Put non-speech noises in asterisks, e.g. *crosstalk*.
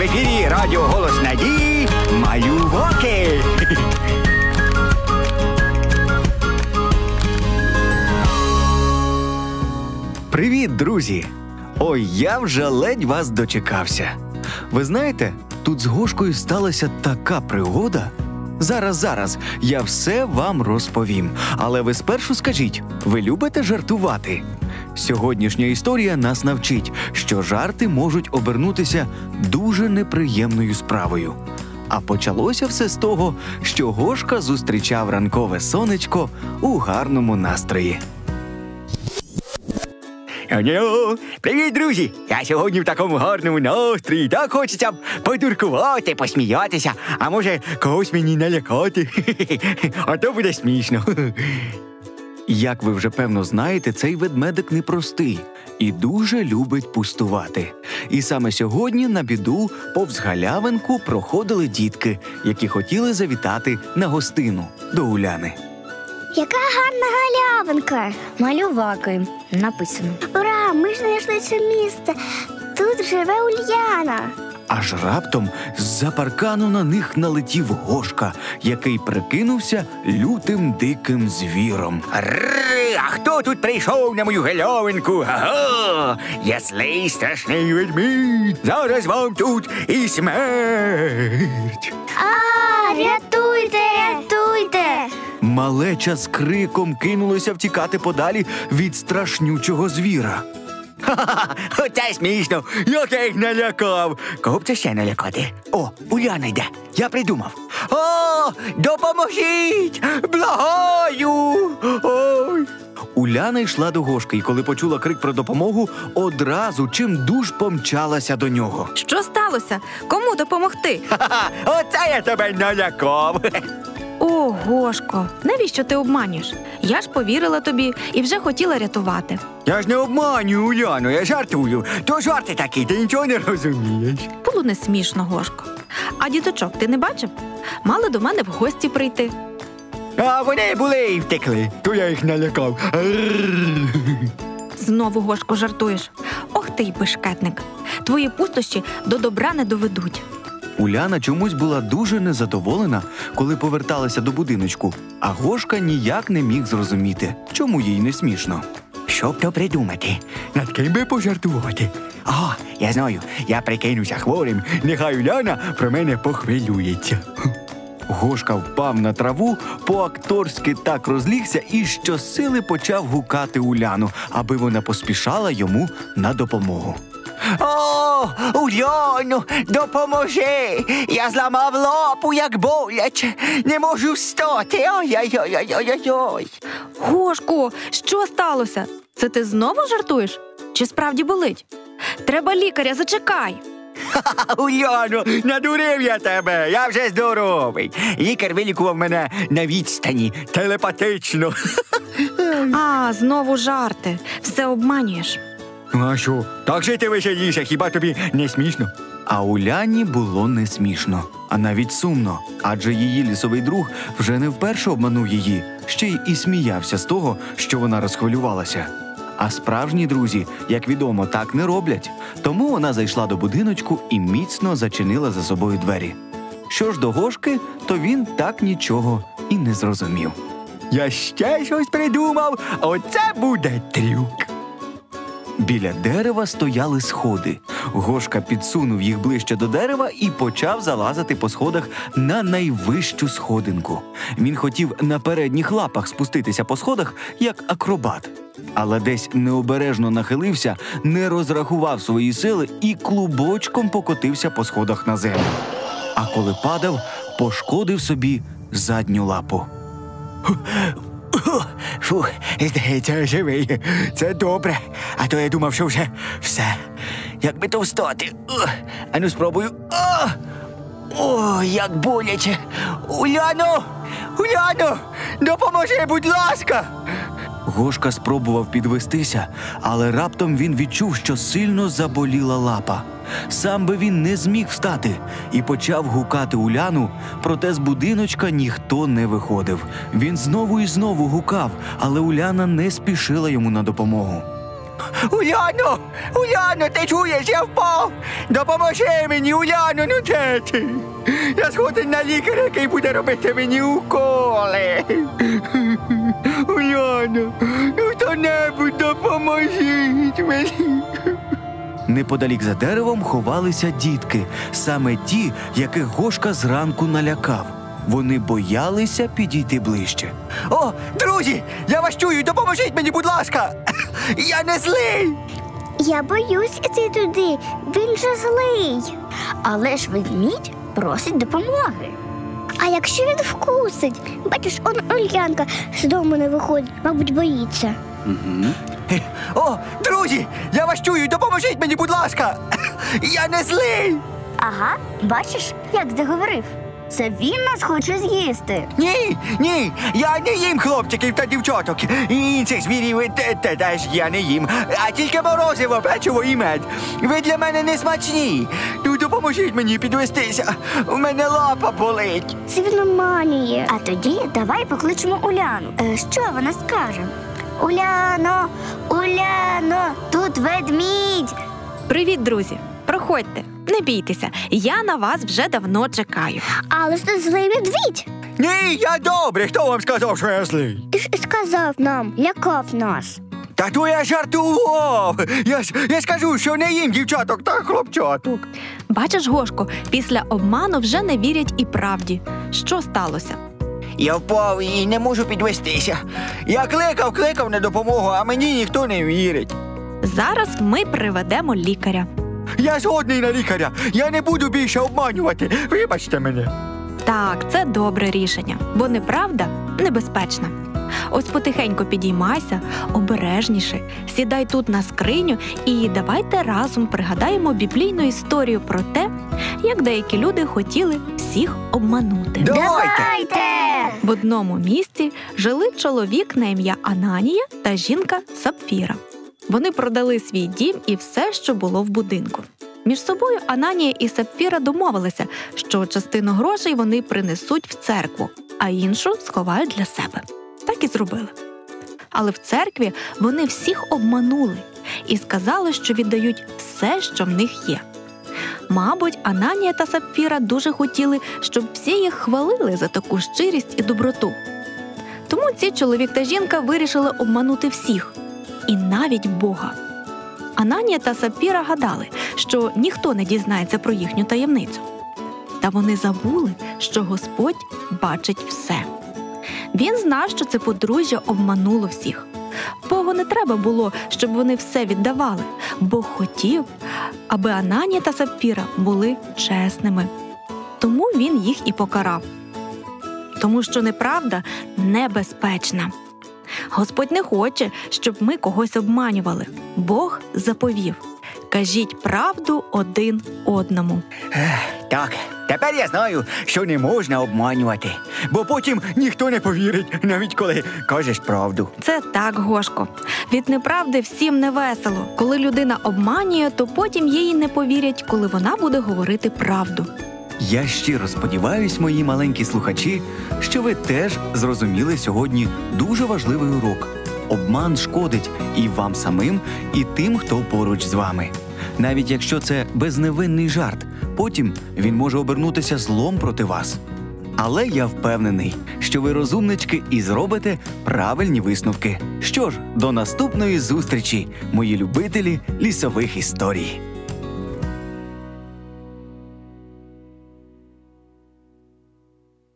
в ефірі Радіо Голос Надії Малюваки. *laughs* Привіт, друзі! Ой, я вже ледь вас дочекався. Ви знаєте, тут з Гошкою сталася така пригода. Зараз, зараз, я все вам розповім. Але ви спершу скажіть, ви любите жартувати? Сьогоднішня історія нас навчить, що жарти можуть обернутися дуже неприємною справою. А почалося все з того, що Гошка зустрічав ранкове сонечко у гарному настрої. Привіт, друзі! Я сьогодні в такому гарному настрої. Так хочеться подуркувати, посміятися, а може когось мені налякати. *laughs* А то буде смішно. Як ви вже певно знаєте, цей ведмедик непростий і дуже любить пустувати. І саме сьогодні на біду повз галявинку проходили дітки, які хотіли завітати на гостину до Уляни. Яка гарна галявинка! Малюваки написано. Ура! Ми ж знайшли це місце. Тут живе Ульяна. Аж раптом з-за паркану на них налетів Гошка, який прикинувся лютим диким звіром. А хто тут прийшов на мою гальовинку? Ага! Я злий страшний ведмідь. Зараз вам тут і смерть. А, рятуйте, рятуйте! Малеча з криком кинулося втікати подалі від страшнючого звіра. Ха-ха-ха, оце смішно, як я їх налякав. Кого б це ще налякати? О, Уляна йде, я придумав. О, допоможіть! Благаю! Ой. Уляна йшла до Гошки, і коли почула крик про допомогу, одразу чим дуж помчалася до нього. Що сталося? Кому допомогти? Ха-ха, оце я тебе налякав. О, Гошко, навіщо ти обманюєш? Я ж повірила тобі і вже хотіла рятувати. Я ж не обманюю Уляну, я жартую. То жарти такі, ти нічого не розумієш. Було не смішно, Гошко. А діточок ти не бачив? Мали до мене в гості прийти. А вони були і втекли, то я їх налякав. Знову Гошко жартуєш. Ох ти й бешкетник. Твої пустощі до добра не доведуть. Уляна чомусь була дуже незадоволена, коли поверталася до будиночку, а Гошка ніяк не міг зрозуміти, чому їй не смішно. Що б то придумати? Над ким би пожартувати? О, я знаю, я прикинуся хворим, нехай Уляна про мене похвилюється. Гошка впав на траву, по-акторськи так розлігся і щосили почав гукати Уляну, аби вона поспішала йому на допомогу. О, Уляну, допоможи! Я зламав лапу, як боляче. Не можу встати. Ой-ой-ой-ой-ой-ой. Гошко, що сталося? Це ти знову жартуєш? Чи справді болить? Треба лікаря, зачекай. *laughs* Ха, Уляно, надурив я тебе, я вже здоровий. Лікар вилікував мене на відстані, телепатично. *laughs* А, знову жарти. Все обманюєш. Ну, А що, так жити веселіше, хіба тобі не смішно? А Уляні було не смішно, а навіть сумно, адже її лісовий друг вже не вперше обманув її, ще й і сміявся з того, що вона розхвилювалася. А справжні друзі, як відомо, так не роблять. Тому вона зайшла до будиночку і міцно зачинила за собою двері. Що ж до Гошки, то він так нічого і не зрозумів. Я ще щось придумав, оце буде трюк. Біля дерева стояли сходи. Гошка підсунув їх ближче до дерева і почав залазити по сходах на найвищу сходинку. Він хотів на передніх лапах спуститися по сходах, як акробат. Але десь необережно нахилився, не розрахував свої сили і клубочком покотився по сходах на землю. А коли падав, пошкодив собі задню лапу. Фух, здається, живий. Це добре. А то я думав, що вже все. Як би то встати? Ух, Ану, спробую. О, О, як боляче. Уляно! Уляно! Допоможи, будь ласка. Гошка спробував підвестися, але раптом він відчув, що сильно заболіла лапа. Сам би він не зміг встати і почав гукати Уляну, проте з будиночка ніхто не виходив. Він знову і знову гукав, але Уляна не спішила йому на допомогу. Уляно! Уляно, ти чуєш, я впав! Допоможи мені, Уляно, ну де? Я згоден на лікаря, який буде робити мені уколи. Уляно, ну хто-небудь допоможіть мені. Неподалік за деревом ховалися дітки, саме ті, яких Гошка зранку налякав. Вони боялися підійти ближче. О, друзі! Я вас чую, допоможіть мені, будь ласка! *coughs* Я не злий! Я боюсь іти туди. Він же злий. Але ж ведмідь просить допомоги. А якщо він вкусить? Бачиш, он Ульянка з дому не виходить, мабуть, боїться. Е, О, друзі! Я вас чую, допоможіть мені, будь ласка! *laughs* Я не злий! Ага, бачиш, як заговорив. Це він нас хоче з'їсти. Ні, ні, я не їм хлопчиків та дівчаток. І інших звірів те- те- теж я не їм, а тільки морозиво, печиво і мед. Ви для мене не смачні. Ну допоможіть мені підвестися. У мене лапа болить. Це він. А тоді давай покличемо Уляну. Е, що вона скаже? Уляно, Уляно, тут ведмідь. Привіт, друзі! Проходьте, не бійтеся, я на вас вже давно чекаю. Але ж тут злий медвідь. Ні, я добрий. Хто вам сказав, що я злий? Ти ж сказав нам, лякав нас. Та то я жартував. Я ж я скажу, що не їм дівчаток та хлопчаток. Бачиш, Гошко, після обману вже не вірять і правді. Що сталося? Я впав і не можу підвестися. Я кликав, кликав на допомогу, а мені ніхто не вірить. Зараз ми приведемо лікаря. Я згодний на лікаря. Я не буду більше обманювати. Вибачте мене. Так, це добре рішення, бо неправда небезпечна. Ось потихеньку підіймайся, обережніше, сідай тут на скриню і давайте разом пригадаємо біблійну історію про те, як деякі люди хотіли всіх обманути. Давайте. Одному місці жили чоловік на ім'я Ананія та жінка Сапфіра. Вони продали свій дім і все, що було в будинку. Між собою Ананія і Сапфіра домовилися, що частину грошей вони принесуть в церкву, а іншу сховають для себе. Так і зробили. Але в церкві вони всіх обманули і сказали, що віддають все, що в них є. Мабуть, Ананія та Сапфіра дуже хотіли, щоб всі їх хвалили за таку щирість і доброту. Тому ці чоловік та жінка вирішили обманути всіх, і навіть Бога. Ананія та Сапфіра гадали, що ніхто не дізнається про їхню таємницю. Та вони забули, що Господь бачить все. Він знав, що це подружжя обмануло всіх. Богу не треба було, щоб вони все віддавали. Бог хотів, аби Ананія та Сапфіра були чесними. Тому він їх і покарав. Тому що неправда небезпечна. Господь не хоче, щоб ми когось обманювали. Бог заповів: кажіть правду один одному. Так, тепер я знаю, що не можна обманювати, бо потім ніхто не повірить, навіть коли кажеш правду. Це так, Гошко. Від неправди всім не весело. Коли людина обманює, то потім їй не повірять, коли вона буде говорити правду. Я щиро сподіваюсь, мої маленькі слухачі, що ви теж зрозуміли сьогодні дуже важливий урок. Обман шкодить і вам самим, і тим, хто поруч з вами. Навіть якщо це безневинний жарт, потім він може обернутися злом проти вас. Але я впевнений, що ви розумнички і зробите правильні висновки. Що ж, до наступної зустрічі, мої любителі лісових історій.